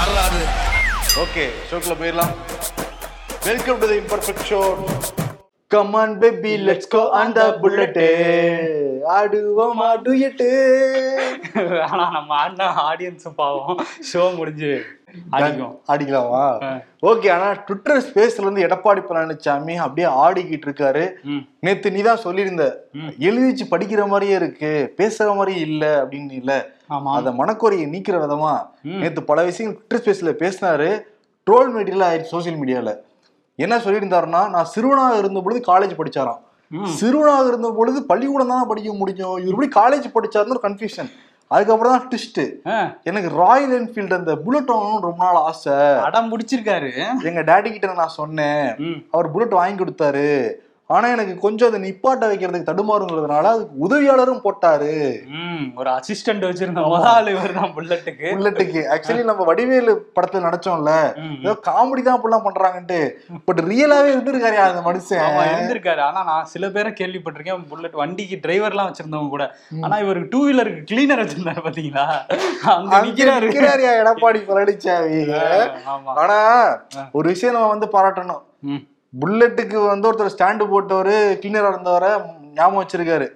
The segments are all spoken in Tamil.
வரலாறு ஓகே ஷோக்குள்ள போயிடலாம். Welcome to the imperfect show come on baby let's go on the bullet ஆடுவோம் ஆடுயட்டு ஆனா நம்ம ஆடினா ஆடியன்ஸ் பாவம். ஷோ முடிஞ்சு ஆடிக்கும் ஆடிக்கலாமா? ஓகே ஆனா ட்விட்டர் ஸ்பேஸ்ல இருந்து எடப்பாடி பழனிசாமி அப்படியே ஆடிக்கிட்டு இருக்காரு. நேத்து நீ தான் சொல்லியிருந்த. எழுதிச்சு படிக்கிற மாதிரியே இருக்கு பேசுற மாதிரி இல்ல அப்படின்னு இல்ல. அத மனக்குறையை நீக்கிற விதமா. நேத்து பல விஷயங்கள் ட்விட்டர் ஸ்பேஸ்ல பேசினாரு. ட்ரோல் மெட்டீரியல் ஆயிடுச்சு சோசியல் மீடியால என்ன சொல்லியிருந்தாருன்னா நான் சிறுவனாக இருந்த பொழுது காலேஜ் படிச்சாராம். சிறுவனாக இருந்த பொழுது பள்ளிக்கூடம் தானே படிக்க முடியும். இவர் எப்படி காலேஜ் படிச்சாருன்னு ஒரு கன்ஃபியூஷன் அதுக்கப்புறம் தான் ட்விஸ்ட் எனக்கு ராயல் என்ஃபீல்டு அந்த புல்லட் வாங்கணும்னு ரொம்ப நாள் ஆசை. அடம் பிடிச்சிருக்காரு. எங்க டேடி கிட்ட நான் சொன்னேன். அவர் புல்லட் வாங்கி கொடுத்தாரு. ஆனா எனக்கு கொஞ்சம் அதை நிப்பாட்ட வைக்கிறதுக்கு தடுமாறுங்கிறதுனால அதுக்கு உதவியாளரும் போட்டாரு. ஒரு அசிஸ்டன்ட் வச்சிருந்த முதல் இவர் தான் புல்லட்டுக்கு. புல்லட்டுக்கு. ஆக்சுவலி நம்ம வடிவேலு படத்துல நடிச்சோம்ல. ஏதோ காமெடி தான் அப்படிலாம் பண்றாங்கன்ட்டு. பட் ரியலாவே இருந்திருக்காரு அந்த மனுஷன்? இருந்திருக்காரு. ஆனா நான் சில பேரை கேள்விப்பட்டிருக்கேன். புல்லட் வண்டிக்கு டிரைவர்லாம் வச்சிருந்தவங்க கூட. ஆனா இவருக்கு டூ வீலருக்கு கிளீனர் வச்சிருந்தாரு பாத்தீங்களா? எடப்பாடி பழனிசாமி ஆனா ஒரு விஷயம் நம்ம வந்து பாராட்டணும். புல்லட்டுக்கு வந்து ஒருத்தர் ஸ்டாண்டு போட்டவரு கிளீனரா இருந்தவரை ஞாபகம் வச்சிருக்காரு.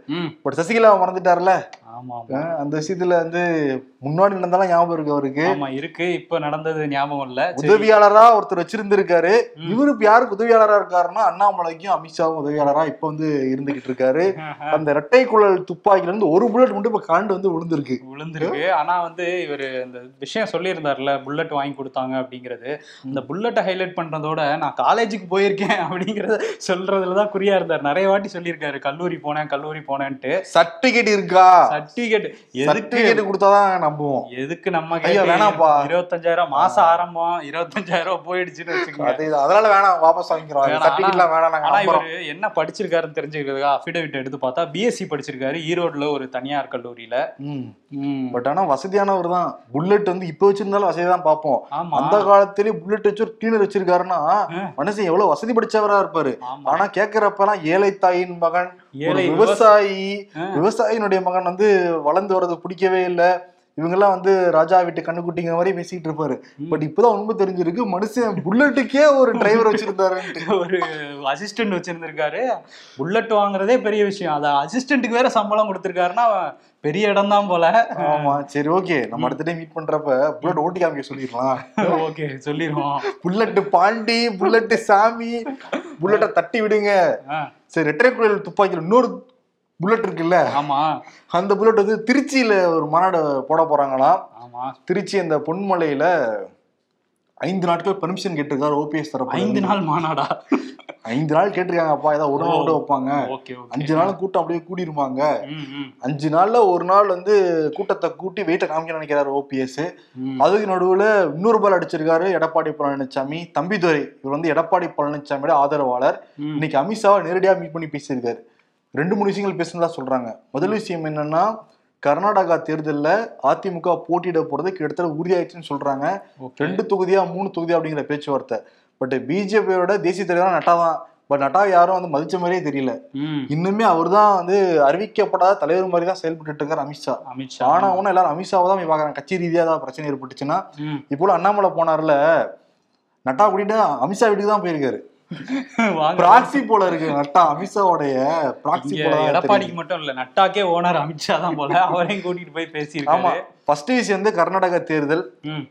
பட் சசிகலா மறந்துட்டார்ல அந்த விஷயத்துல வந்து முன்னாடி நடந்தாலும் ஞாபகம் இருக்கு அவருக்கு. ஆமா இருக்கு. இப்ப நடந்தது ஞாபகம் இல்ல. உதவியாளரா ஒருத்தர் வச்சிருந்திருக்காரு. இவரு யாருக்கு உதவியாளரா இருக்காருன்னா அண்ணாமலைக்கும் அமித்ஷாவும் உதவியாளரா இப்ப வந்து இருந்துகிட்டு இருக்காரு. அந்த இரட்டை குழல் துப்பாக்கில இருந்து ஒரு புல்லட் மட்டும் இப்ப கரண்ட் வந்து விழுந்திருக்கு. விழுந்திருக்கு. ஆனா வந்து இவர் இந்த விஷயம் சொல்லியிருந்தார்ல புல்லட் வாங்கி கொடுத்தாங்க அப்படிங்கிறது. இந்த புல்லட்டை ஹைலைட் பண்றதோட நான் காலேஜுக்கு போயிருக்கேன் அப்படிங்கறத சொல்றதுலதான் குறியா இருந்தார். நிறைய வாட்டி சொல்லியிருக்காரு. கல்லூரி போனேன் கல்லூரி போனேன்ட்டு. சர்டிபிகேட் இருக்கா? சர்டிபிகேட் எதுக்கு சர்டிபிகேட் கொடுத்தாதான் நம்புவோம். எதுக்கு நம்ம ஐயோ, கேட்டு வேணாம்ப்பா. இருபத்தஞ்சாயிரம் மாசம் ஆரம்பம் இருபத்தஞ்சாயிரம் போயிடுச்சுன்னு வச்சுக்கோங்க. அதனால வேணாம் வாபஸ் வாங்கிக்கிறோம். சர்டிபிகேட்லாம் வேணாம் நாங்க இவரு என்ன படிச்சிருக்காருன்னு தெரிஞ்சுக்கிறதுக்கு அஃபிடவிட் எடுத்து பார்த்தா பிஎஸ்சி படிச்சிருக்காரு. ஈரோட்ல ஒரு தனியார் கல்லூரியில. பட் ஆனா வசதியானவர் தான். புல்லட் வந்து இப்ப வச்சிருந்தாலும் வசதி தான் பார்ப்போம். அந்த காலத்திலேயே புல்லட் வச்சு ஒரு கிளீனர் வச்சிருக்காருன்னா. மனுஷன் எவ்வளவு வசதி படிச்சவரா இருப்பாரு. ஆனா கேக்குறப்பெல்லாம் ஏழை தாயின் மகன் ஏழை விவசாயி. விவசாயினுடைய மகன் வந்து வளர்ந்து வர்றது பிடிக்கவே இல்ல. இவங்கெல்லாம் வந்து ராஜா வீட்டு கண்ணுக்குட்டிங்க மாதிரி பேசிட்டு இருப்பாரு. பட் இப்பதான் உண்மை தெரிஞ்சிருக்கு மனுஷன் புல்லட்டுக்கே ஒரு டிரைவர் வச்சிருந்தாருன்ட்டு. ஒரு அசிஸ்டன்ட் வச்சிருந்திருக்காரு. புல்லட் வாங்குறதே பெரிய விஷயம். அத அசிஸ்டன்ட்டுக்கு வேற சம்பளம் கொடுத்திருக்காருன்னா பெரிய இடம் தான் போல. ஆமா சரி ஓகே. நம்ம அடுத்த டைம் மீட் பண்றப்ப புல்லட் ஓட்டி காமிக்க சொல்லிடலாம். ஓகே சொல்லிடுவோம். புல்லட் பாண்டி புல்லட் சாமி புல்லட்டை தட்டி விடுங்க. சரி ரெட்டரை குழல் துப்பாக்கியில் இன்னொரு புல்லட் இருக்குல்ல? ஆமா. அந்த புல்லட் வந்து திருச்சியில ஒரு மாநாடு போட போறாங்களாம். ஆமா. திருச்சி அந்த பொன்மலையில ஐந்து நாட்கள் பெர்மிஷன் கேட்டிருக்காரு ஓபிஎஸ் தரப்பு ஐந்து நாள் மாநாடா? ஐந்து நாள் கேட்டிருக்காங்க அப்பா. ஏதாவது ஒரு நாள் மட்டும் வைப்பாங்க. அஞ்சு நாள் கூட்டம் அப்படியே ம், அஞ்சு நாள்ல ஒரு நாள் வந்து கூட்டத்தை கூட்டி வெயிட்ட காமிக்க நினைக்கிறாரு ஓபிஎஸ். அதுக்கு நடுவுல இன்னொரு பால் அடிச்சிருக்காரு எடப்பாடி பழனிசாமி தம்பிதுரை. இவர் வந்து எடப்பாடி பழனிசாமியோட ஆதரவாளர். இன்னைக்கு அமித்ஷாவை நேரடியா மீட் பண்ணி பேசியிருக்காரு. ரெண்டு மூணு விஷயங்கள் பேசுனதா சொல்றாங்க. முதல் விஷயம் என்னன்னா கர்நாடகா தேர்தல்ல அதிமுக போட்டியிட போறது கிட்டத்தட்ட உறுதியாயிடுச்சுன்னு சொல்றாங்க. ரெண்டு தொகுதியா மூணு தொகுதியா அப்படிங்கிற பேச்சுவார்த்தை. பட் பிஜேபியோட தேசிய தலைவரா நட்டா தான் பட் நட்டா யாரும் வந்து மதிச்ச மாதிரியே தெரியல. இன்னுமே அவர் தான் வந்து அறிவிக்கப்படாத தலைவர் மாதிரி தான் செயல்பட்டு இருக்காரு அமித்ஷா. அமித்ஷா. ஆனா ஒன்னும் எல்லாரும் அமித்ஷாவை தான் பாக்குறாங்க கட்சி ரீதியா ஏதாவது பிரச்சனை ஏற்பட்டுச்சுன்னா. இப்போ அண்ணாமலை போனார்ல நட்டா கூட்டிட்டு அமித்ஷா வீட்டுக்கு தான் போயிருக்காரு. பிராக்சி போல இருக்கு நட்டா அமித்ஷாவுடைய பிராக்சி போல. எடப்பாடிக்கு மட்டும் இல்ல நட்டாக்கே ஓனர் அமித்ஷா தான் போல அவரையும் கூட்டிட்டு போய் ஆமா பேசியிருக்காரு ஃபர்ஸ்ட் விஷயம் வந்து கர்நாடக தேர்தல்.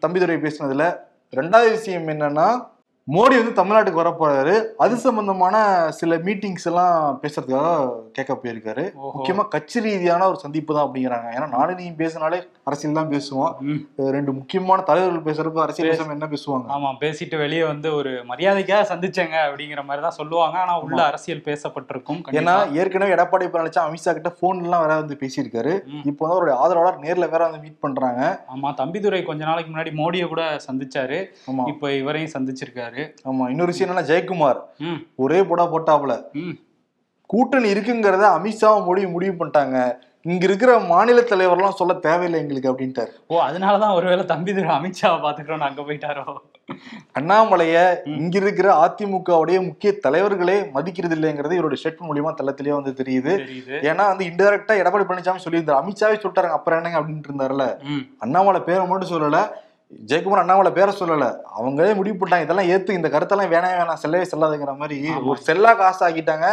தம்பிதுரை பேசினதுல ரெண்டாவது விஷயம் என்னன்னா மோடி வந்து தமிழ்நாட்டுக்கு வர போறாரு. அது சம்பந்தமான சில மீட்டிங்ஸ் எல்லாம் பேசுறதுக்காக கேட்க போயிருக்காரு. முக்கியமா கட்சி ரீதியான ஒரு சந்திப்பு தான் அப்படிங்கிறாங்க. ஏன்னா நானும் நீ பேசினாலே அரசியல் தான் பேசுவோம். ரெண்டு முக்கியமான தலைவர்கள் பேசுறப்ப அரசியல் பேசாம என்ன பேசுவாங்க? ஆமா பேசிட்டு வெளியே வந்து ஒரு மரியாதைக்காக சந்திச்சேங்க அப்படிங்கிற மாதிரி தான் சொல்லுவாங்க. ஆனா உள்ள அரசியல் பேசப்பட்டிருக்கும். ஏன்னா. ஏற்கனவே எடப்பாடி பழனிசாமி அமித்ஷா கிட்ட போன் எல்லாம் வேற வந்து பேசியிருக்காரு. இப்போ வந்து அவருடைய ஆதரவாளர் நேர்ல வேற வந்து மீட் பண்றாங்க. ஆமா தம்பிதுரை கொஞ்ச நாளைக்கு முன்னாடி மோடியை கூட சந்திச்சாரு. இப்ப இவரையும் சந்திச்சிருக்காரு. ஆமா இன்னொரு விஷயம் என்னன்னா ஜெயக்குமார். ஒரே போடா போட்டாப்புல. கூட்டணி இருக்குங்கிறத அமித்ஷாவும் மோடி முடிவு பண்ணிட்டாங்க. இங்க இருக்கிற மாநில தலைவர்லாம் சொல்ல தேவையில்லை எங்களுக்கு அப்படின்ட்டாரு. ஓ அதனாலதான் ஒருவேளை தம்பிதுரை அமித்ஷாவை பாத்துக்கிறோம்னு அங்க போயிட்டாரோ? அண்ணாமலைய இங்க இருக்கிற அதிமுகவுடைய முக்கிய தலைவர்களே மதிக்கிறது இல்லைங்கிறது இவருடைய ஸ்டேட்மெண்ட் மூலியமா தள்ளத்திலேயே வந்து தெரியுது. ஏன்னா வந்து இன்டெரக்டா எடப்பாடி பழனிசாமி சொல்லியிருந்தாரு. அமித்ஷாவே சொல்லிட்டாருங்க அப்புறம் என்னங்க அப்படின்ட்டு இருந்தாருல அண்ணாமலை பேரை மட்டும் சொல்லல ஜெயக்குமார் அண்ணாமலை பேரை சொல்லல. அவங்களே முடிவு பண்ணிட்டாங்க. இதெல்லாம் ஏத்து இந்த கருத்தெல்லாம் வேணாம் வேணாம். செல்லவே செல்லாதுங்கிற மாதிரி. ஒரு செல்லா காசு ஆக்கிட்டாங்க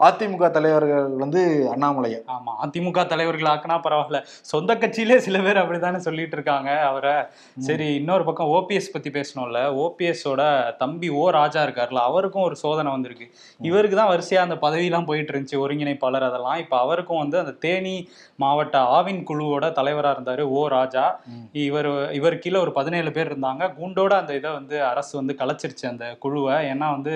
அதிமுக தலைவர்கள் வந்து அண்ணாமலையை. ஆமா அதிமுக தலைவர்கள் ஆக்குனா பரவாயில்ல. சொந்த கட்சியிலே சில பேர் அப்படித்தானே சொல்லிட்டு இருக்காங்க அவரை. சரி இன்னொரு பக்கம் ஓபிஎஸ் பத்தி பேசணும்ல. ஓபிஎஸோட தம்பி ஓ ராஜா இருக்கார்ல அவருக்கும் ஒரு சோதனை வந்திருக்கு. இவருக்கு தான் வரிசையா அந்த பதவியெல்லாம் போயிட்டு இருந்துச்சு ஒருங்கிணைப்பாளர் அதெல்லாம். இப்ப அவருக்கும் வந்து அந்த தேனி மாவட்ட ஆவின் குழுவோட தலைவரா இருந்தாரு ஓ ராஜா. இவர் இவர் கீழே ஒரு பதினேழு பேர் இருந்தாங்க. குண்டோட அந்த இதை வந்து அரசு வந்து கலைச்சிருச்சு அந்த குழுவை. ஏன்னா வந்து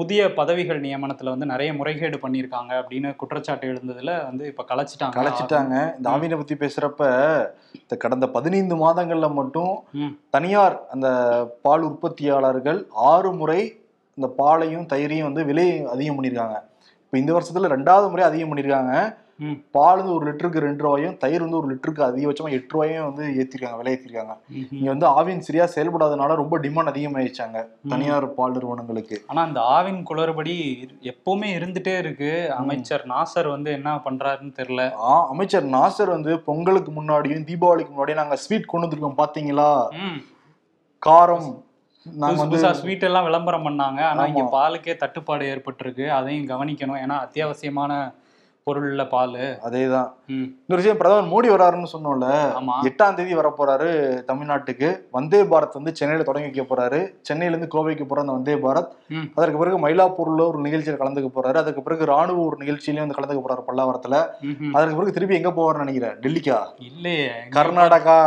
புதிய பதவிகள் நியமனத்துல வந்து நிறைய முறைகேடு பண்ணியிருக்காங்க அப்படின்னு குற்றச்சாட்டு எழுந்ததுல வந்து இப்ப கலைச்சிட்டாங்க கலைச்சிட்டாங்க இந்த ஆவினை பத்தி பேசுறப்ப இந்த கடந்த பதினைந்து மாதங்கள்ல மட்டும். தனியார் அந்த பால் உற்பத்தியாளர்கள் ஆறு முறை இந்த பாலையும் தயிரையும் வந்து விலை அதிகம் பண்ணியிருக்காங்க இப்போ இந்த வருஷத்துல ரெண்டாவது முறை அதிகம் பண்ணியிருக்காங்க. பால் வந்து ஒரு லிட்டருக்கு ரெண்டு ரூபாயும் தயிர் வந்து ஒரு லிட்டருக்கு அதிகபட்சமா எட்டு ரூபாயும் வந்து ஏத்திருக்காங்க விலை ஏத்திருக்காங்க. ம்ஹும். இங்க வந்து ஆவின் சரியா செயல்படாதனால ரொம்ப டிமாண்ட் அதிகமாயிடுச்சாங்க தனியார் பால் நிறுவனங்களுக்கு. ஆனா அந்த ஆவின் குளறுபடி எப்பவுமே இருந்துட்டே இருக்கு. அமைச்சர் நாசர் வந்து என்ன பண்றாருன்னு தெரியல. ஆ, அமைச்சர் நாசர் வந்து பொங்கலுக்கு முன்னாடியும் தீபாவளிக்கு முன்னாடியும் நாங்க ஸ்வீட் கொண்டு வந்திருக்கோம் பாத்தீங்களா. காரம் புதுசு ஸ்வீட் எல்லாம் விளம்பரம் பண்ணாங்க. ஆனா இங்க. பாலுக்கே தட்டுப்பாடு ஏற்பட்டிருக்கு. அதையும் கவனிக்கணும். ஏன்னா அத்தியாவசியமான பொருள்ல பால். அதேதான். இன்னொரு விஷயம் பிரதமர் மோடி வராருன்னு சொன்னோம்ல எட்டாம் தேதி வர போறாரு தமிழ்நாட்டுக்கு. வந்தே பாரத் வந்து சென்னையில தொடங்கி வைக்க போறாரு. சென்னையில இருந்து கோவைக்கு போற அந்த வந்தே பாரத். அதற்கு பிறகு மயிலாப்பூர்ல ஒரு நிகழ்ச்சியில கலந்துக்க போறாரு. அதுக்கு பிறகு ராணுவ ஒரு நிகழ்ச்சியிலயும் வந்து கலந்துக்க போறாரு பல்லாவரத்துல. அதற்கு பிறகு திருப்பி எங்க போவார்னு நினைக்கிறேன்? டெல்லிக்கா? இல்லையே கர்நாடகா.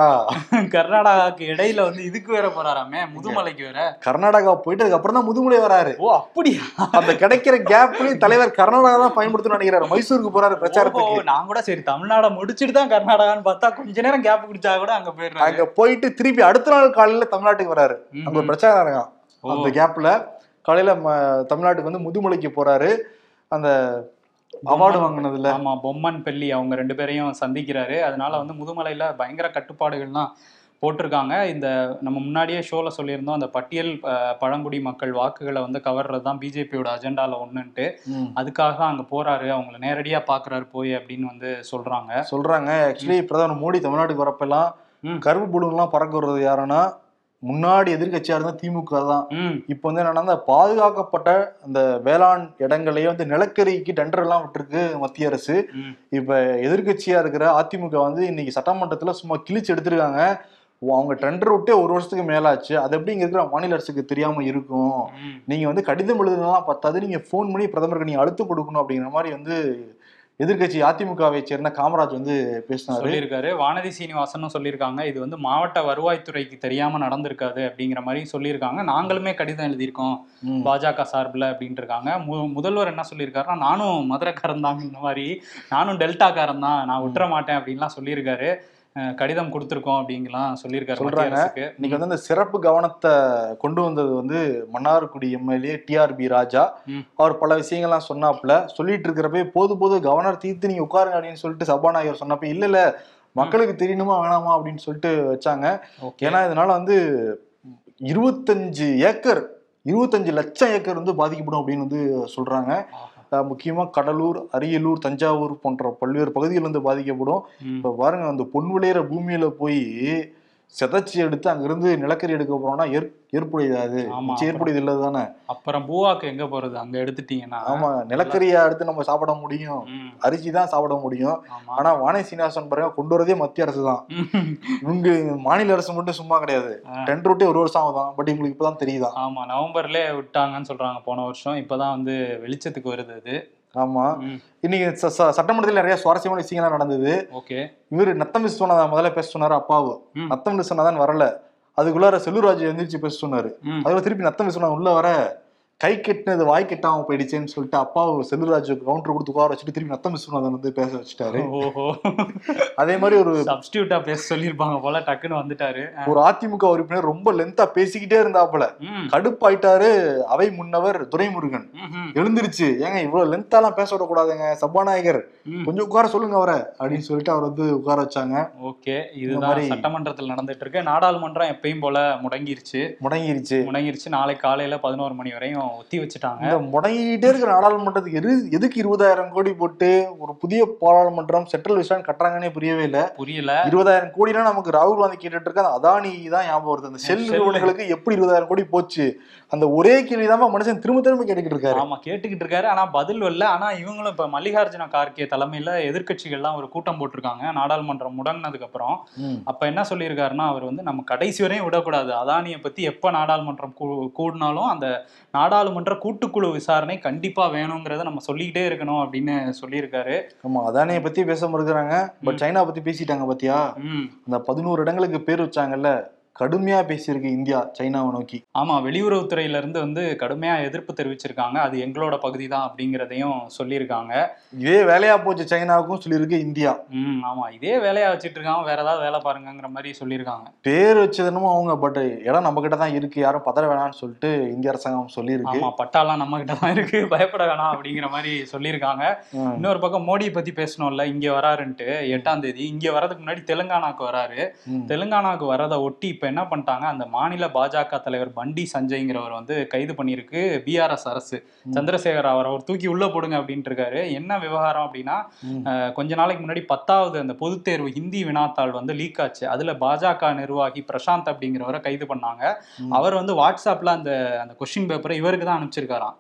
கர்நாடகாக்கு இடையில வந்து இதுக்கு வேற போறாராமே முதுமலைக்கு வேற. கர்நாடகா போயிட்டு அதுக்கப்புறம் தான் முதுமலை வராரு. ஓ அப்படியா? அந்த கிடைக்கிற கேப்லயும் தலைவர் கர்நாடகா தான் பயன்படுத்தணும்னு நினைக்கிறாரு. மைசூருக்கு போறாரு பிரச்சாரத்துக்கு. நான் கூட சரி தமிழ்நாட முடிச்சிட்டு தான் கர்நாடகான்னு பார்த்தா கொஞ்ச நேரம் கேப் குடிச்சா கூட அங்க போயிடுறாங்க அங்க போயிட்டு திருப்பி அடுத்த நாள் காலையில தமிழ்நாட்டுக்கு வராரு. அங்க பிரச்சாரம் இருக்கான். அந்த கேப்ல காலையில தமிழ்நாட்டுக்கு வந்து முதுமலைக்கு போறாரு. அந்த அவார்டு வாங்கினதுல. ஆமா பொம்மன் பெல்லி அவங்க ரெண்டு பேரையும் சந்திக்கிறாரு. அதனால வந்து முதுமலையில பயங்கர கட்டுப்பாடுகள்லாம் போட்டிருக்காங்க. இந்த நம்ம முன்னாடியே ஷோல சொல்லியிருந்தோம் அந்த பட்டியல் பழங்குடி மக்கள் வாக்குகளை வந்து கவர்றது தான் பிஜேபியோட அஜெண்டால ஒண்ணுன்ட்டு. ம். அதுக்காக தான் அங்க போறாரு. அவங்கள நேரடியா பாக்குறாரு போய் அப்படின்னு வந்து சொல்றாங்க. சொல்றாங்க. ஆக்சுவலி பிரதமர் மோடி தமிழ்நாட்டுக்கு வரப்பெல்லாம். கருப்பு புலுங்கெல்லாம் பறக்க யாருன்னா முன்னாடி எதிர்க்கட்சியா இருந்தா திமுக தான். இப்போ வந்து என்னன்னா அந்த பாதுகாக்கப்பட்ட அந்த வேளாண் இடங்களையே வந்து நிலக்கரிக்கு டெண்டர் எல்லாம் விட்டுருக்கு மத்திய அரசு. இப்ப எதிர்க்கட்சியா இருக்கிற அதிமுக வந்து இன்னைக்கு சட்டமன்றத்துல சும்மா கிழிச்சு எடுத்திருக்காங்க. அவங்க டெண்டர் விட்டே ஒரு வருஷத்துக்கு மேலாச்சு. அது எப்படி இங்க இருக்கிற மாநில அரசுக்கு தெரியாம இருக்கும்? நீங்க வந்து கடிதம் எழுதுனலாம் பத்தாது. நீங்க ஃபோன் பண்ணி பிரதமருக்கு நீங்க அழுத்தம் கொடுக்கணும் அப்படிங்கிற மாதிரி வந்து எதிர்க்கட்சி அதிமுகவை சேர்ந்த காமராஜ் வந்து பேசினாரு. சொல்லியிருக்காரு. வானதி சீனிவாசனும் சொல்லியிருக்காங்க. இது வந்து மாவட்ட வருவாய்த்துறைக்கு தெரியாம நடந்திருக்காது அப்படிங்கிற மாதிரி சொல்லியிருக்காங்க. நாங்களுமே கடிதம் எழுதியிருக்கோம். பாஜக சார்பில் அப்படின்ட்டு இருக்காங்க மு முதல்வர் என்ன சொல்லியிருக்காருன்னா நானும் மதுரைக்காரன் தான் இந்த மாதிரி நானும் டெல்டாக்காரன் தான் நான் விட்டுற மாட்டேன் அப்படின்லாம் சொல்லியிருக்காரு. கடிதம் கொடுத்துருக்கோம் அப்படிங்கலாம் சொல்லியிருக்காரு சொல்றாங்க. இன்னைக்கு வந்து அந்த சிறப்பு கவனத்தை கொண்டு வந்தது வந்து மன்னார்குடி எம்எல்ஏ டிஆர்பி ராஜா. அவர் பல விஷயங்கள்லாம் சொன்னாப்புல. சொல்லிட்டு இருக்கிறப்ப போது போது கவர்னர் தீர்த்து நீங்க உட்காருங்க அப்படின்னு சொல்லிட்டு சபாநாயகர் சொன்னப்ப இல்ல இல்ல மக்களுக்கு தெரியணுமா வேணாமா? அப்படின்னு சொல்லிட்டு வச்சாங்க. ஏன்னா இதனால வந்து இருபத்தஞ்சு ஏக்கர் இருபத்தஞ்சு லட்சம் ஏக்கர் வந்து பாதிக்கப்படும் அப்படின்னு வந்து சொல்றாங்க. அஹ் முக்கியமா கடலூர் அரியலூர் தஞ்சாவூர் போன்ற பல்வேறு பகுதிகள் வந்து பாதிக்கப்படும். இப்ப பாருங்க அந்த பொன் விளையிற பூமியில போய் செதைச்சி எடுத்து அங்கிருந்து நிலக்கரி எடுக்க போறோம்னா ஏற் ஏற்புடையது ஆமா, நிச்சயம் ஏற்புடையது இல்லை தானே அப்புறம் பூவாக்கு எங்க போறது? அங்க எடுத்துட்டீங்கன்னா. ஆமா நிலக்கரியை எடுத்து நம்ம சாப்பிட முடியும். அரிசி தான் சாப்பிட முடியும். ஆனா வானி சீனிவாசன் பாருங்க கொண்டு வரதே மத்திய அரசு தான். இவங்க மாநில அரசு மட்டும் சும்மா கிடையாது. டெண்டர் விட்டே ஒரு வருஷம் ஆகுதான். பட் இவங்களுக்கு இப்பதான் தெரியுதான் ஆமா நவம்பர்லயே விட்டாங்கன்னு சொல்றாங்க. போன வருஷம். இப்பதான் வந்து வெளிச்சத்துக்கு வருது அது. ஆமா. இன்னைக்கு சட்டமன்றத்தில் நிறைய சுவாரஸ்யமான விஷயங்கள்லாம் நடந்தது. ஓகே. இவர் நத்தம் சொன்னதா முதல்ல பேச சொன்னாரு அப்பாவு. நத்தம் சொன்னதான் வரல. அதுக்குள்ளார செல்லூராஜ் எந்திரிச்சு பேச சொன்னாரு. அதுல திருப்பி நத்தம் சொன்னா உள்ள வர கை கெட்டினது வாய் கெட்டாம போயிடுச்சேன்னு சொல்லிட்டு அப்பா செல்லுராஜ் கவுண்டர் கொடுத்து உட்கார வச்சுட்டு திருப்பி நத்தம் விஸ்வநாதன் வந்து பேச வச்சுட்டாரு. ஓஹோ. அதே மாதிரி ஒரு சப்ஸ்டியூட்டா பேச சொல்லியிருப்பாங்க போல டக்குன்னு வந்துட்டாரு. ஒரு அதிமுக உறுப்பினர் ரொம்ப லென்த்தா பேசிக்கிட்டே இருந்தாப்புல. ம், கடுப்பாயிட்டாரு அவை முன்னவர் துரைமுருகன். எழுந்திருச்சு ஏங்க இவ்வளவு லென்த்தாலாம் பேச விடக்கூடாதுங்க சபாநாயகர். கொஞ்சம் உட்கார சொல்லுங்க அவரை அப்படின்னு சொல்லிட்டு அவர் வந்து உட்கார வச்சாங்க. ஓகே இதுதான் மாதிரி- சட்டமன்றத்தில் நடந்துட்டு இருக்கு நாடாளுமன்றம் எப்பயும் போல முடங்கிருச்சு. முடங்கிருச்சு. முடங்கிருச்சு. நாளை காலையில பதினோரு மணி வரையும் ஒத்தி வச்சுட்டாங்க. இந்த முடங்கிட்டே இருக்கிற நாடாளுமன்றத்துக்கு எது எதுக்கு இருபதாயிரம் கோடி போட்டு ஒரு புதிய பாராளுமன்றம் சென்ட்ரல் விசாரணை கட்டுறாங்கன்னே புரியவே இல்லை. புரியல. இருபதாயிரம் கோடினா நமக்கு ராகுல் காந்தி கேட்டுட்டு இருக்க அந்த அதானி தான் ஞாபகம் வருது. அந்த செல். நிறுவனங்களுக்கு எப்படி இருபதாயிரம் கோடி போச்சு? அந்த ஒரே கேள்வி மனுஷன் திரும்ப திரும்ப கேட்டுக்கிட்டு இருக்காரு. ஆமா கேட்டுக்கிட்டு இருக்காரு. ஆனா பதில் வரல. ஆனா இவங்களும் இப்ப மல்லிகார்ஜுன கார்கே தலைமையில எதிர்க்கட்சிகள்லாம் ஒரு கூட்டம் போட்டிருக்காங்க. நாடாளுமன்றம் முடங்கினதுக்கு அப்புறம். அப்ப என்ன சொல்லியிருக்காருன்னா அவர் வந்து நம்ம கடைசி வரையும் விடக்கூடாது. அதானியை பத்தி எப்ப நாடாளுமன்றம் கூடினாலும் அந்த நாடாளுமன்ற கூட்டுக்குழு விசாரணை கண்டிப்பா வேணுங்கிறத நம்ம சொல்லிக்கிட்டே இருக்கணும் அப்படின்னு சொல்லியிருக்காரு. ஆமா அதானியை பத்தி பேச மறுக்கிறாங்க. பட் சைனா பத்தி பேசிட்டாங்க பாத்தியா? அந்த பதினோரு இடங்களுக்கு பேர் வச்சாங்கல்ல கடுமையா பேசியிருக்கு இந்தியா சைனாவை நோக்கி. ஆமா வெளியுறவுத்துறையில இருந்து வந்து கடுமையா எதிர்ப்பு தெரிவிச்சிருக்காங்க. அது எங்களோட பகுதி தான் அப்படிங்கிறதையும் சொல்லியிருக்காங்க. இதே வேலையா போச்சு சைனாவுக்கும் சொல்லியிருக்கு இந்தியா. ம் ஆமா. இதே வேலையா வச்சிட்டு இருக்காங்க. வேற ஏதாவது வேலை பாருங்கங்கிற மாதிரி சொல்லியிருக்காங்க. பேர் வச்சதுனும் அவங்க பட் இடம் நம்ம கிட்ட தான் இருக்கு. யாரும் பதற வேணாம்னு சொல்லிட்டு இந்திய அரசாங்கம் சொல்லியிருக்கு. ஆமா பட்டாலாம் நம்ம கிட்ட தான் இருக்கு. பயப்பட வேணாம் அப்படிங்கிற மாதிரி சொல்லியிருக்காங்க. இன்னொரு பக்கம் மோடியை பத்தி பேசணும்ல. இங்க வராருன்ட்டு எட்டாம் தேதி. இங்க வரதுக்கு முன்னாடி தெலுங்கானாக்கு வராரு. தெலுங்கானாக்கு வரதை ஒட்டி இப்ப என்ன பண்ணிட்டாங்க? அந்த மாநில பாஜக தலைவர் பண்டி சஞ்சய்ங்கிறவர் வந்து கைது பண்ணியிருக்கு பிஆர்எஸ் அரசு. சந்திரசேகர் அவர் அவர் தூக்கி உள்ள போடுங்க அப்படின்ட்டு இருக்காரு. என்ன விவகாரம் அப்படின்னா கொஞ்ச நாளைக்கு முன்னாடி பத்தாவது அந்த பொதுத் தேர்வு ஹிந்தி வினாத்தாள் வந்து லீக் ஆச்சு. அதுல பாஜக நிர்வாகி பிரசாந்த் அப்படிங்கிறவரை கைது பண்ணாங்க. அவர் வந்து வாட்ஸ்அப்ல அந்த அந்த கொஸ்டின் பேப்பரை இவருக்கு தான் அனுப்பிச்சிருக்காராம்.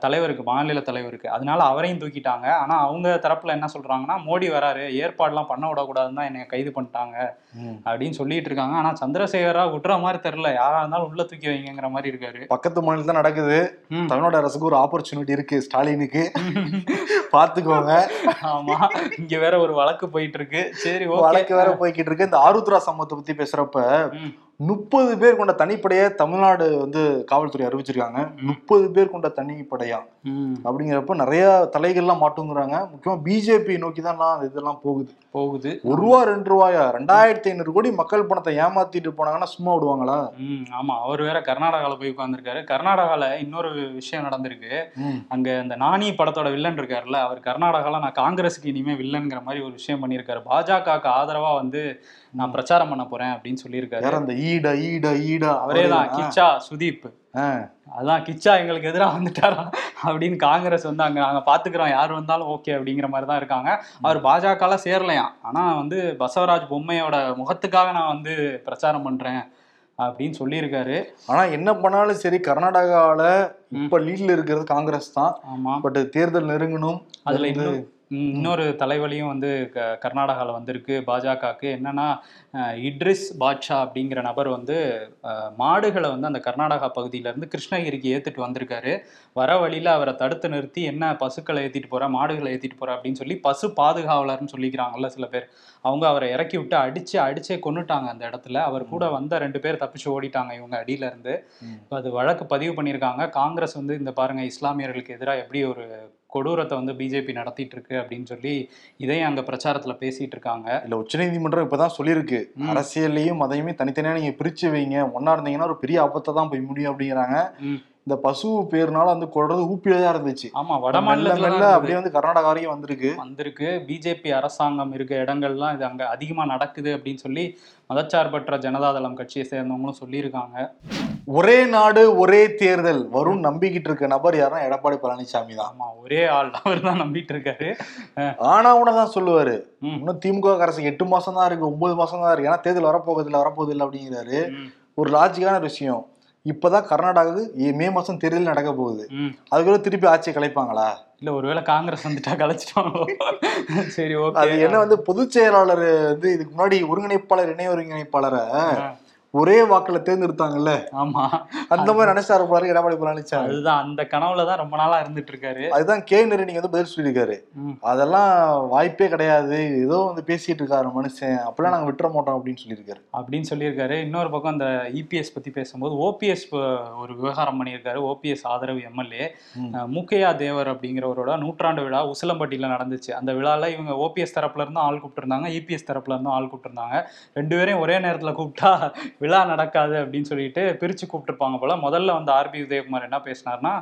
தலைவருக்கு மாநில தலைவருக்கு. அதனால அவரையும் தூக்கிட்டாங்க. ஆனா அவங்க தரப்புல என்ன சொல்றாங்கன்னா மோடி வராரு ஏற்பாடுலாம் பண்ண விடக்கூடாதுன்னு தான் என்னை கைது பண்ணிட்டாங்க. அப்படின்னு சொல்லிட்டு இருக்காங்க. ஆனா சந்திரசேகரா விட்டுற மாதிரி தெரியல. யாரா இருந்தாலும் உள்ள தூக்கி வைங்கிற மாதிரி இருக்காரு. பக்கத்து மாநிலம் தான் நடக்குது. தமிழ்நாடு அரசுக்கு ஒரு ஆப்பர்ச்சுனிட்டி இருக்கு ஸ்டாலினுக்கு. பாத்துக்கோங்க. ஆமா. இங்க வேற ஒரு வழக்கு போயிட்டு இருக்கு. சரி வழக்கு வேற போய்கிட்டு இருக்கு. இந்த ஆருத்ரா சம்பவத்தை பத்தி பேசுறப்ப. முப்பது பேர் கொண்ட தனிப்படையை தமிழ்நாடு வந்து காவல்துறை அறிவிச்சிருக்காங்க. முப்பது பேர் கொண்ட தனிப்படையா? அப்படிங்கிறப்ப நிறைய தலைகள்லாம் மாட்டுங்கிறாங்க. முக்கியமா பிஜேபி நோக்கி தான் அந்த இதெல்லாம் போகுது. போகுது. ஒரு ரூபா ரெண்டு ரூபாயா? ரெண்டாயிரத்தி ஐநூறு கோடி மக்கள் பணத்தை ஏமாத்திட்டு போனாங்கன்னா சும்மா விடுவாங்களா? ஆமா. அவர் வேற கர்நாடகால போய் உட்கார்ந்திருக்காரு. கர்நாடகால இன்னொரு விஷயம் நடந்திருக்கு. அங்க இந்த நானி படத்தோட வில்லன் இருக்காருல்ல அவர் கர்நாடகால நான் காங்கிரஸுக்கு இனிமே வில்லன்ங்கிற மாதிரி ஒரு விஷயம் பண்ணியிருக்காரு. பாஜகவுக்கு ஆதரவா வந்து நான் பிரச்சாரம் பண்ண போறேன் அப்படின்னு சொல்லியிருக்காரு. யார் அந்த ஈடா ஈடா ஈடா? அவரே தான். கிச்சா சுதீப். அதான் கிச்சா எங்களுக்கு எதிராக வந்துட்டாரா அப்படின்னு காங்கிரஸ் வந்து அங்க நாங்க பாத்துக்கிறோம். யார் வந்தாலும் ஓகே அப்படிங்கிற மாதிரி தான் இருக்காங்க. அவர் பாஜகல சேரலையாம். ஆனா வந்து பசவராஜ் பொம்மையோட முகத்துக்காக நான் வந்து பிரச்சாரம் பண்றேன் அப்படின்னு சொல்லியிருக்காரு. ஆனா என்ன பண்ணாலும் சரி கர்நாடகாவில இப்ப லீட்ல இருக்கிறது காங்கிரஸ் தான். ஆமா. பட் தேர்தல் நெருங்கணும். அதுல இன்னும் இன்னொரு தலைவலியும் வந்து க- கர்நாடகால வந்திருக்கு. பாஜகவுக்கு என்னன்னா இட்ரிஸ் பாட்ஷா அப்படிங்கிற நபர் வந்து மாடுகளை வந்து அந்த கர்நாடகா பகுதியில இருந்து கிருஷ்ணகிரிக்கு ஏத்திட்டு வந்திருக்காரு. வர வழியில அவரை தடுத்து நிறுத்தி என்ன பசுக்களை ஏத்திட்டு போற மாடுகளை ஏத்திட்டு போற அப்படின்னு சொல்லி பசு பாதுகாவலர்னு சொல்லிக்கிறாங்கல்ல சில பேர். அவங்க அவரை இறக்கி விட்டு அடிச்சு அடிச்சே கொன்னுட்டாங்க அந்த இடத்துல. அவர் கூட வந்த ரெண்டு பேர் தப்பிச்சு ஓடிட்டாங்க இவங்க அடியில இருந்து. ம். இப்ப அது வழக்கு பதிவு பண்ணியிருக்காங்க. காங்கிரஸ் வந்து இந்த பாருங்க இஸ்லாமியர்களுக்கு எதிராக எப்படி ஒரு கொடூரத்தை வந்து பிஜேபி நடத்திட்டு இருக்கு அப்படின்னு சொல்லி இதையும் அங்க பிரச்சாரத்துல பேசிட்டு இருக்காங்க இல்ல உச்சநீதிமன்றம் இப்பதான் சொல்லியிருக்கு. அரசியல்லையும் அதையுமே தனித்தனியா நீங்க பிரிச்சு வைங்க ஒன்னா இருந்தீங்கன்னா ஒரு பெரிய ஆபத்தை தான் போய் முடியும் அப்படிங்கிறாங்க. இந்த பசு பேர்னால வந்து கொள்றது ஊப்பியில தான் இருந்துச்சு. ஆமா வட மாநிலத்துல அப்படியே வந்து கர்நாடகா வரைக்கும் வந்திருக்கு. வந்திருக்கு. பிஜேபி அரசாங்கம் இருக்க இடங்கள்லாம் இது அங்க அதிகமா நடக்குது அப்படின்னு சொல்லி மதச்சார்பற்ற ஜனதாதளம் கட்சியை சேர்ந்தவங்களும் சொல்லியிருக்காங்க. ஒரே நாடு ஒரே தேர்தல். வரும் நம்பிக்கிட்டு இருக்க நபர் யாருன்னா எடப்பாடி பழனிசாமி தான். ஆமா ஒரே ஆள் அவர் தான் நம்பிட்டு இருக்காரு. ஆனா தான் சொல்லுவாரு. இன்னும் திமுக அரசு எட்டு மாசம் தான் இருக்கு ஒன்பது மாசம் தான் இருக்கு. ஏன்னா தேர்தல் வரப்போகுது இல்ல வரப்போகுது இல்ல அப்படிங்கிறாரு. ஒரு லாஜிக்கான விஷயம். இப்பதான் கர்நாடகாவுக்கு மே மாசம் தேர்தல் நடக்க போகுது. அதுக்குள்ள திருப்பி ஆட்சியை கலைப்பாங்களா? இல்ல ஒருவேளை காங்கிரஸ் வந்துட்டா கலைச்சிட்டாங்களோ சரி அது ஓகே என்ன வந்து பொதுச் செயலாளர் வந்து இதுக்கு முன்னாடி ஒருங்கிணைப்பாளர் இணை ஒருங்கிணைப்பாளரை ஒரே வாக்குல தேர்ந்தெடுத்தாங்கல்ல? ஆமா. அந்த மாதிரி நினைச்சாரு பாரு எடப்பாடி பழனிசாமி அதுதான் அந்த கனவுல தான் ரொம்ப நாளா இருந்துட்டு இருக்காரு அதுதான் கே நீங்க வந்து பதில் சொல்லியிருக்காரு. அதெல்லாம் வாய்ப்பே கிடையாது. ஏதோ வந்து பேசிட்டு இருக்காரு மனுஷன். அப்படிலாம் நாங்க விட்டுற மாட்டோம் அப்படின்னு சொல்லியிருக்காரு. அப்படின்னு சொல்லியிருக்காரு. இன்னொரு பக்கம் அந்த இபிஎஸ் பத்தி பேசும்போது ஓபிஎஸ் ஒரு விவகாரம் பண்ணியிருக்காரு. ஓபிஎஸ் ஆதரவு எம்எல்ஏ. மூக்கையா தேவர் அப்படிங்கிறவரோட நூற்றாண்டு விழா உசிலம்பட்டியில நடந்துச்சு. அந்த விழால இவங்க ஓபிஎஸ் தரப்புல இருந்தும் ஆள் கூப்பிட்டுருந்தாங்க. இபிஎஸ் தரப்புல இருந்தும் ஆள் கூப்பிட்டுருந்தாங்க. ரெண்டு பேரையும் ஒரே நேரத்துல கூப்பிட்டா விழா நடக்காது அப்படின்னு சொல்லிட்டு பிரிச்சு கூப்பிட்டுருப்பாங்க போல. முதல்ல வந்து ஆர்பி உதயகுமார் என்ன பேசினார்னா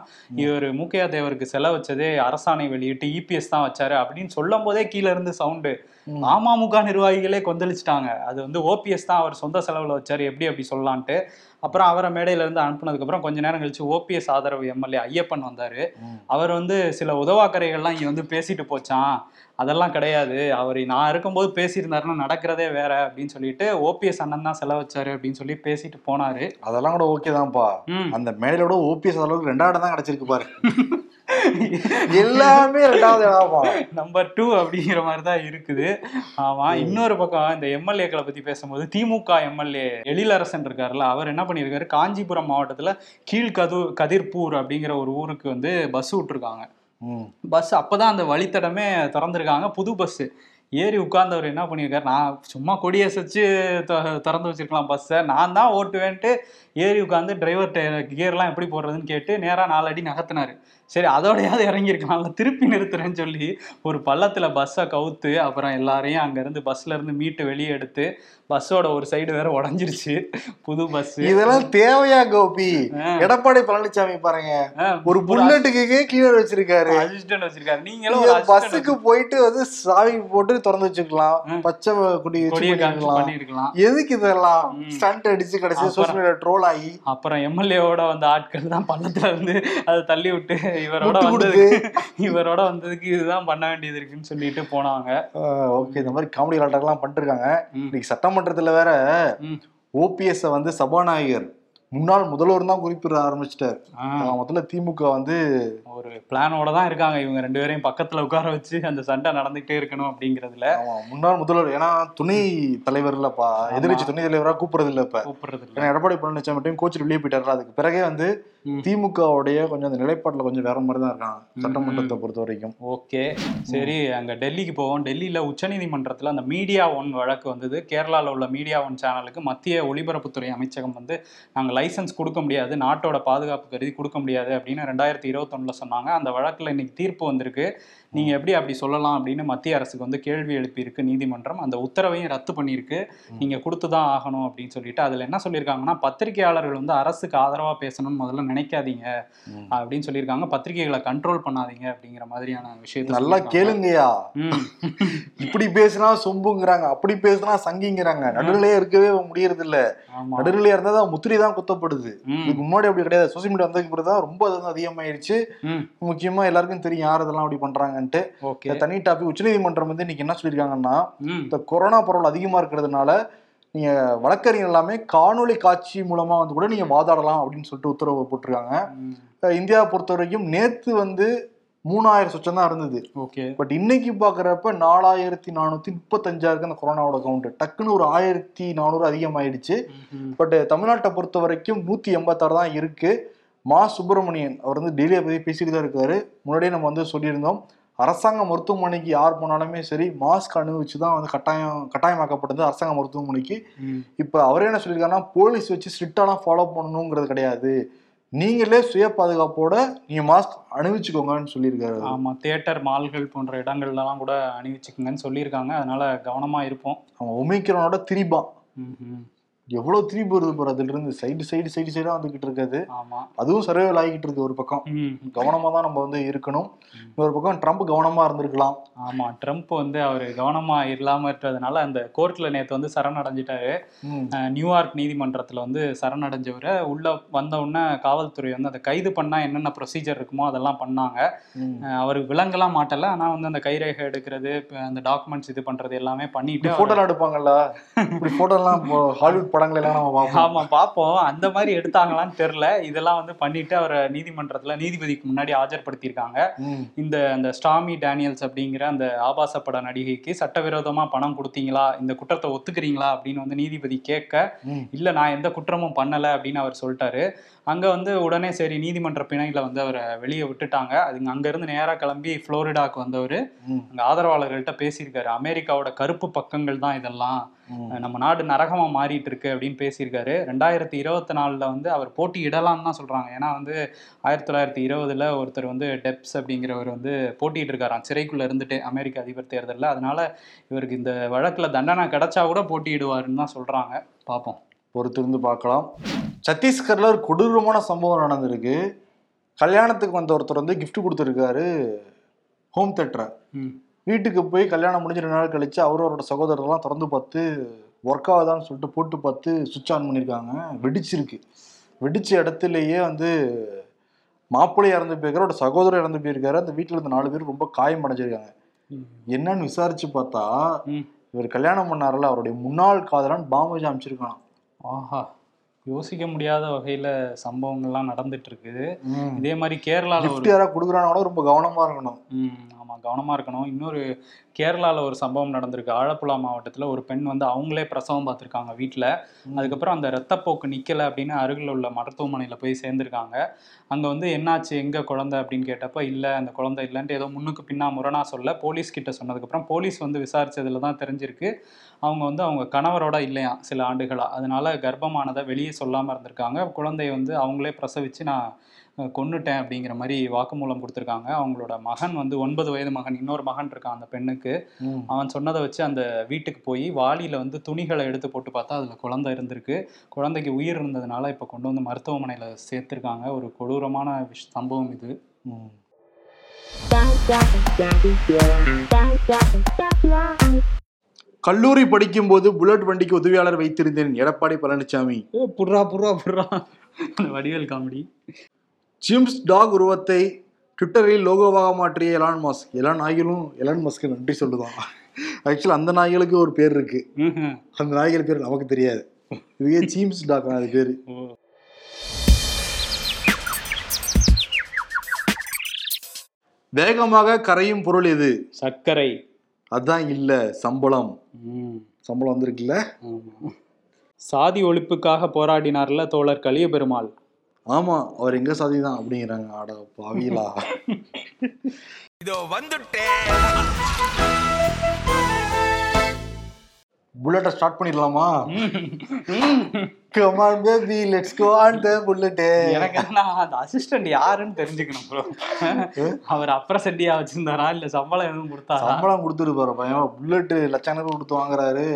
இவர் மூக்கையா தேவருக்கு செலவு வச்சதே அரசாணை வெளியிட்டு இபிஎஸ் தான் வச்சாரு அப்படின்னு சொல்லும் போதே கீழ இருந்து சவுண்டு. அமமுக நிர்வாகிகளே கொந்தளிச்சிட்டாங்க. அது வந்து ஓபிஎஸ் தான் அவர் சொந்த செலவுல வச்சாரு எப்படி அப்படி சொல்லலான்ட்டு. அப்புறம் அவரை மேடையில இருந்து அனுப்புனதுக்கு அப்புறம் கொஞ்ச நேரம் கழிச்சு ஓபிஎஸ் ஆதரவு எம்எல்ஏ ஐயப்பன் வந்தாரு. அவர் வந்து சில உதவாக்கரைகள்லாம் இங்க வந்து பேசிட்டு போச்சான் அதெல்லாம் கிடையாது. அவர் நான் இருக்கும்போது பேசியிருந்தாருன்னா நடக்கிறதே வேற அப்படின்னு சொல்லிட்டு ஓபிஎஸ் அண்ணன் தான் செலவு வச்சாரு அப்படின்னு சொல்லி பேசிட்டு போனாரு. அதெல்லாம் கூட ஓகே தான்ப்பா. அந்த மேடையோட ஓபிஎஸ் அளவுக்கு ரெண்டாவது தான் கிடைச்சிருக்கு பாரு. எல்லாமே ரெண்டாவது இடம்ப்பா நம்பர் டூ அப்படிங்கிற மாதிரி தான் இருக்குது. ஆமா இன்னொரு பக்கம் இந்த எம்எல்ஏக்களை பத்தி பேசும்போது திமுக எம்எல்ஏ எழிலரசன் இருக்காருல்ல அவர் என்ன பண்ணியிருக்காரு? காஞ்சிபுரம் மாவட்டத்துல கீழ்கது கதிர்பூர் அப்படிங்கிற ஒரு ஊருக்கு வந்து பஸ் விட்டுருக்காங்க. பஸ் அப்பதான் அந்த வழித்தடமே திறந்திருக்காங்க. புது பஸ் ஏறி உட்கார்ந்தவர் என்ன பண்ணியிருக்காரு? நான் சும்மா கொடியை வச்சு திறந்து வச்சிருக்கலாம் பஸ்ஸை நான் தான் ஓட்டுவேன்ட்டு ஏறி உட்காந்து டிரைவர் கியர்லாம் எப்படி போடுறதுன்னு கேட்டு நேராக நாலு அடி நகர்த்தினாரு. சரி அதோடையாவது இறங்கியிருக்கலாம்ல திருப்பி நிறுத்துறேன்னு சொல்லி ஒரு பள்ளத்துல பஸ்ஸை கவுத்து அப்புறம் எல்லாரையும் அங்கேருந்து பஸ்ல இருந்து மீட்டு வெளியே எடுத்து பஸ்ஸோட ஒரு சைடு வேற உடஞ்சிருச்சு. புது பஸ் இதெல்லாம் தேவையா கோபி? எடப்பாடி பழனிசாமி பாருங்க. ஒரு புல்லட்டுக்கு கீழே வச்சிருக்காரு. அசிஸ்டன்ட் வச்சிருக்காரு. நீங்களும் பஸ்ஸுக்கு போயிட்டு வந்து சாவி போட்டு திறந்து வச்சுக்கலாம். பச்சை கொடி பண்ணிருக்கலாம். எதுக்கு இதெல்லாம். ஸ்டண்ட் அடிச்சு கடைசி அப்புறம். சோசியல் மீடியா ட்ரோல் ஆகி அப்புறம் எம்எல்ஏவோட வந்த ஆட்கள் தான் பள்ளத்துல இருந்து அதை தள்ளி விட்டு இவரோட வந்ததுக்கு இவரோட வந்ததுக்கு இதுதான் பண்ண வேண்டியது இருக்குன்னு சொல்லிட்டு போனாங்க ஓகே இந்த மாதிரி காமெடி விளையாட்டுலாம் பண்ணிட்டு இருக்காங்க. இன்னைக்கு சட்டமன்றத்துல வேற. ஓபிஎஸ் வந்து சபாநாயகர். முன்னாள் முதல்வர் தான் குறிப்பிட ஆரம்பிச்சிட்டார். முதல்ல திமுக வந்து ஒரு பிளானோட தான் இருக்காங்க இவங்க ரெண்டு பேரையும் பக்கத்துல உட்கார வச்சு அந்த சண்டை நடந்துகிட்டே இருக்கணும் அப்படிங்கறதுல. முன்னாள் முதல்வர் ஏன்னா துணை தலைவர் இல்லப்பா எதிர்கட்சி துணை தலைவரா கூப்பிடுறது இல்ல இப்ப. கூப்பிடுறது இல்ல எடப்பாடி பழனிசாமி மட்டும் கோச்சு வெளியே போயிட்டாரு அதுக்கு பிறகே வந்து. திமுகவுடைய கொஞ்சம் அந்த நிலைப்பாட்டுல கொஞ்சம் வேற மாதிரி தான் இருக்காங்க சட்டமன்றத்தை பொறுத்த வரைக்கும். ஓகே சரி அங்க டெல்லிக்கு போவோம். டெல்லியில உச்சநீதிமன்றத்துல அந்த மீடியா ஒன் வழக்கு வந்தது. கேரளால உள்ள மீடியா ஒன் சேனலுக்கு மத்திய ஒலிபரப்புத்துறை அமைச்சகம் வந்து நாங்க லைசன்ஸ் கொடுக்க முடியாது நாட்டோட பாதுகாப்பு கருதி கொடுக்க முடியாது அப்படின்னு ரெண்டாயிரத்தி இருபத்தொன்னுல சொன்னாங்க. அந்த வழக்குல இன்னைக்கு தீர்ப்பு வந்திருக்கு. நீங்க எப்படி அப்படி சொல்லலாம் அப்படின்னு மத்திய அரசுக்கு வந்து கேள்வி எழுப்பியிருக்கு நீதிமன்றம். அந்த உத்தரவையும் ரத்து பண்ணியிருக்கு. நீங்க கொடுத்துதான் ஆகணும் அப்படின்னு சொல்லிட்டு அதுல என்ன சொல்லியிருக்காங்கன்னா பத்திரிகையாளர்கள் வந்து அரசுக்கு ஆதரவா பேசணும்னு முதல்ல நினைக்காதீங்க. அப்படின்னு சொல்லியிருக்காங்க. பத்திரிகைகளை கண்ட்ரோல் பண்ணாதீங்க அப்படிங்கிற மாதிரியான விஷயத்தை நல்லா ம். இப்படி பேசினா சொம்புங்கிறாங்க அப்படி பேசினா சங்கிங்கிறாங்க. நடுநிலையா இருக்கவே முடியறது இல்ல நடுநிலையா இருந்தா தான் முத்திரை தான் குத்தப்படுது. இதுக்கு முன்னாடி அப்படி கிடையாது. சோசியல் மீடியா வந்ததுக்கு பிறகு தான் ரொம்ப அது வந்து அதிகமாயிருச்சு. முக்கியமா எல்லாருக்கும் தெரியும் யார் இதெல்லாம் அப்படி பண்றாங்கன்ட்டு இந்த தனி டாபிக் உச்சநீதிமன்றம் வந்து இன்னைக்கு என்ன சொல்லியிருக்காங்கன்னா. இந்த கொரோனா பரவல் அதிகமா இருக்கிறதுனால நீங்க வழக்கறிஞர் எல்லாமே காணொளி காட்சி மூலமா வந்து கூட நீங்க வாதாடலாம் அப்படின்னு சொல்லிட்டு உத்தரவு போட்டிருக்காங்க. இந்தியாவை பொறுத்த வரைக்கும் நேத்து வந்து மூணாயிரம் சொச்சம் தான் இருந்தது. ஓகே. பட் இன்னைக்கு பாக்குறப்ப நாலாயிரத்தி நானூத்தி முப்பத்தஞ்சா இருக்கு அந்த கொரோனாவோட கவுண்ட் டக்குன்னு ஒரு ஆயிரத்தி நானூறு அதிகமாயிடுச்சு. பட் தமிழ்நாட்டை பொறுத்த வரைக்கும் நூத்தி எண்பத்தாறு தான் இருக்கு. மா சுப்பிரமணியன் அவர் வந்து டெல்லியை பத்தி பேசிட்டு தான் இருக்காரு. முன்னாடியே நம்ம வந்து சொல்லியிருந்தோம். அரசாங்க மருத்துவமனைக்கு யார் போனாலுமே சரி மாஸ்க் அணிவிச்சு தான் வந்து கட்டாயம் கட்டாயமாக்கப்பட்டது அரசாங்க மருத்துவமனைக்கு. இப்போ அவரே என்ன சொல்லியிருக்காருன்னா போலீஸ் வச்சு ஸ்ட்ரிக்டாலாம் ஃபாலோ பண்ணணுங்கிறது கிடையாது. நீங்களே சுய பாதுகாப்போட நீங்க மாஸ்க் அணிவிச்சுக்கோங்கன்னு சொல்லியிருக்காரு ஆமா தியேட்டர் மால்கள் போன்ற இடங்கள்லாம் கூட அணிவிச்சுக்குங்கன்னு சொல்லியிருக்காங்க. அதனால கவனமா இருப்போம். அவன் ஒமிக்ரானோட திரிபா. ம்ஹும். எவ்வளவு திரிபு வருது பாரு அதுல இருந்து சைடு சைடு சைடு சைடா வந்துகிட்டு இருக்காது. அதுவும் சர்வைவல் ஆகிட்டு இருக்கு ஒரு பக்கம். ம். கவனமா தான் நம்ம வந்து இருக்கணும். இன்னொரு பக்கம் ட்ரம்ப் கவனமா இருந்திருக்கலாம். ஆமா ட்ரம்ப் வந்து அவர் கவனமா இல்லாம இருக்கிறதுனால அந்த கோர்ட்ல நேத்து வந்து சரணடைஞ்சிட்டாரு. நியூயார்க் நீதிமன்றத்துல வந்து சரணடைஞ்சவரை. உள்ள வந்த உடனே காவல்துறை வந்து அதை கைது பண்ணா என்னென்ன ப்ரொசீஜர் இருக்குமோ அதெல்லாம் பண்ணாங்க. அவருக்கு விலங்கெல்லாம் மாட்டல. ஆனா வந்து அந்த கைரேகை எடுக்கிறது அந்த டாக்குமெண்ட்ஸ் இது பண்றது எல்லாமே பண்ணிட்டு எல்லாம் எடுப்பாங்கல்ல? இப்படி இப்போ ஹாலிவுட் படங்கள் எல்லாம் நம்ம பார்ப்போம். ஆமா பாப்போம் அந்த மாதிரி எடுத்தாங்களான்னு தெரியல. இதெல்லாம் வந்து பண்ணிட்டு அவரை நீதிமன்றத்துல நீதிபதிக்கு முன்னாடி ஆஜர்படுத்தியிருக்காங்க. இந்த அந்த ஸ்டாமி டேனியல்ஸ் அப்படிங்கிற அந்த ஆபாச பட நடிகைக்கு சட்டவிரோதமா பணம் கொடுத்தீங்களா? இந்த குற்றத்தை ஒத்துக்கிறீங்களா? அப்படின்னு வந்து நீதிபதி கேட்க. இல்ல நான் எந்த குற்றமும் பண்ணல அப்படின்னு அவர் சொல்லிட்டாரு. அங்க வந்து உடனே சரி நீதிமன்ற பிணையில வந்து அவரை வெளியே விட்டுட்டாங்க. அதுங்க அங்க இருந்து நேரா கிளம்பி புளோரிடாக்கு வந்தவர். அங்க ஆதரவாளர்கள்ட்ட பேசியிருக்காரு. அமெரிக்காவோட கருப்பு பக்கங்கள் தான் இதெல்லாம். நம்ம நாடு நரகமா மாறிட்டு இருக்கு அப்படின்னு பேசியிருக்காரு. ரெண்டாயிரத்தி இருபத்தி நாலுல வந்து அவர் போட்டி இடலாம்னு தான் சொல்றாங்க. ஏன்னா வந்து ஆயிரத்தி தொள்ளாயிரத்தி இருபதுல ஒருத்தர் வந்து டெப்ஸ் அப்படிங்கிறவர் வந்து போட்டிட்டு இருக்காராம். சிறைக்குள்ள இருந்துட்டு அமெரிக்க அதிபர் தேர்தலில். அதனால இவருக்கு இந்த வழக்குல தண்டனை கிடைச்சா கூட போட்டியிடுவாருன்னு தான் சொல்றாங்க. பார்ப்போம். பொறுத்திருந்து பார்க்கலாம். சத்தீஸ்கர்ல ஒரு கொடூரமான சம்பவம் நடந்திருக்கு. கல்யாணத்துக்கு வந்த ஒருத்தர் வந்து gift கொடுத்துருக்காரு ஹோம் தேட்டரை வீட்டுக்கு போய் கல்யாணம் முடிஞ்ச ரெண்டு நாள் கழிச்சு அவரோட சகோதரர்லாம் திறந்து பார்த்து ஒர்க் ஆகுதான்னு சொல்லிட்டு போட்டு பார்த்து சுவிட்ச் ஆன் பண்ணியிருக்காங்க. வெடிச்சிருக்கு. வெடிச்ச இடத்துலயே வந்து மாப்பிள்ளை இறந்து போயிருக்காரு அவரோட சகோதரர் இறந்து போயிருக்காரு. அந்த வீட்டுல இருந்த நாலு பேர் ரொம்ப காயம் அடைஞ்சிருக்காங்க. என்னன்னு விசாரிச்சு பார்த்தா. இவர் கல்யாணம் பண்ணாருல அவருடைய முன்னாள் காதலன் பாம்பேஜ் அமைச்சிருக்கான் ஆஹா. யோசிக்க முடியாத வகையில சம்பவங்கள்லாம் நடந்துட்டு இருக்குது இதே மாதிரி கேரளால ஒரு கிஃப்ட் யாராவது கொடுக்குறானா கூட ரொம்ப கவனமா இருக்கணும். ஆமா கவனமா இருக்கணும். இன்னொரு கேரளால ஒரு சம்பவம் நடந்திருக்கு. ஆலப்புழா மாவட்டத்துல ஒரு பெண் வந்து அவங்களே பிரசவம் பார்த்திருக்காங்க வீட்ல. அதுக்கப்புறம் அந்த ரத்தப்போக்கு நிக்கல அப்படின்னு அருகில் உள்ள மருத்துவமனையில போய் சேர்ந்திருக்காங்க. அங்க வந்து என்னாச்சு? எங்க குழந்தை? அப்படின்னு கேட்டப்ப இல்ல அந்த குழந்தை இல்லைன்ட்டு ஏதோ முன்னுக்கு பின்னா முரணா சொல்ல. போலீஸ் கிட்ட சொன்னதுக்கப்புறம் போலீஸ் வந்து விசாரிச்சதுல தான் தெரிஞ்சிருக்கு. அவங்க வந்து அவங்க கணவரோட இல்லையா? சில ஆண்டுகளா. அதனால கர்ப்பமானதை வெளியே சொல்லாம இருந்திருக்காங்க. குழந்தைய வந்து அவங்களே பிரசவிச்சு நான் அஹ், கொன்னுட்டேன் அப்படிங்கிற மாதிரி வாக்குமூலம் கொடுத்துருக்காங்க. அவங்களோட மகன் வந்து ஒன்பது வயது மகன். இன்னொரு மகன் இருக்கான் அந்த பெண்ணுக்கு. ம். அவன் சொன்னதை வச்சு அந்த வீட்டுக்கு போய் வாளியில வந்து துணிகளை எடுத்து போட்டு பார்த்தா அதுல குழந்தை இருந்திருக்கு. குழந்தைக்கு உயிர் இருந்ததுனால இப்போ கொண்டு வந்து மருத்துவமனையில சேர்த்திருக்காங்க. ஒரு கொடூரமான சம்பவம் இது. கல்லூரி படிக்கும்போது புல்லட் வண்டிக்கு உதவியாளர் வைத்திருந்தேன். எடப்பாடி பழனிசாமி புர்ரா புர்ரா புர்ரா வடிவேல் காமெடி. ஜிம்ஸ் டாக் உருவத்தை ட்விட்டரில் லோகோவாக மாற்றிய எலான் மாஸ்க். எல்லா நாய்களும் எலான் மாஸ்க்கு நன்றி சொல்லுதான். ஆக்சுவலி அந்த நாய்களுக்கு ஒரு பேர் இருக்கு. அந்த நாய்கள் பேர் நமக்கு தெரியாது. இதுவே ஜீம்ஸ் டாக் அது பேரு. வேகமாக கரையும் பொருள் எது? சர்க்கரை. அதான் இல்ல சம்பளம். சம்பளம் வந்திருக்குல்ல. சாதி ஒழிப்புக்காக போராடினார்ல தோழர் கலிய பெருமாள் ஆமா அவர் எங்க சாதி தான் அப்படிங்கிறாங்க. ஆட பாவிலா இதோ வந்துட்டேன் புல்லட்டை ஸ்டார்ட் பண்ணிடலாமா? Come on baby let's go on the bullet எனக்கு என்ன அந்த அசிஸ்டன்ட் யாருன்னு தெரிஞ்சுக்கணும் ப்ரோ அவர் அப்புறம் செட்டியா வச்சிருந்தாரா இல்ல சம்பளம் எதுவும் கொடுத்தாரா? சம்பளம் கொடுத்துருப்பாரு பையன். புல்லட் லட்சக்கணக்கு கொடுத்து வாங்குறாரு.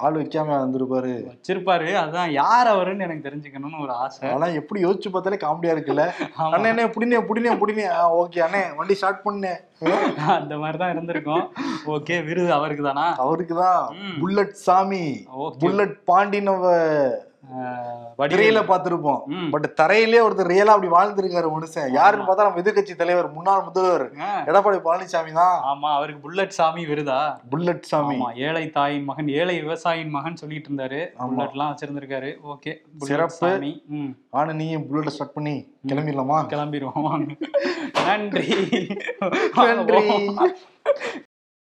ஆள் வைக்காம வந்திருப்பாரு வச்சிருப்பாரு. அதான் யார் அவருன்னு எனக்கு தெரிஞ்சுக்கணும்னு ஒரு ஆசை. ஆனா எப்படி யோசிச்சு பார்த்தாலே காமெடியா இருக்குல்ல. அண்ணே அண்ணே புடினே புடினே புடினே. ஓகே அண்ணே வண்டி ஸ்டார்ட் பண்ணேன் அந்த மாதிரிதான் இருந்திருக்கும். ஓகே விருது அவருக்கு தானா அவருக்கு தான். புல்லட் சாமி. புல்லட் பாண்டி நம்ம வடிவேல. திரையில பார்த்திருப்போம். ம். பட் தரையிலே ஒருத்தர் ரியலா அப்படி வாழ்ந்திருக்காரு மனுஷன். யாருன்னு பார்த்தா நம்ம எதிர்க்கட்சி தலைவர் முன்னாள் முதல்வர். எடப்பாடி பழனிசாமி தான். ஆமா அவருக்கு புல்லட் சாமி விருதா? புல்லட் சாமி. ஏழை தாயின் மகன் ஏழை விவசாயியின் மகன் சொல்லிட்டு இருந்தாரு. ஆமா. புல்லட்லாம் வச்சிருந்திருக்காரு. ஓகே சிறப்பு. ஆனா நீயும் புல்லட் ஸ்டார்ட் பண்ணி கிளம்பிடலாமா? கிளம்பிடுவோம். நன்றி. நன்றி.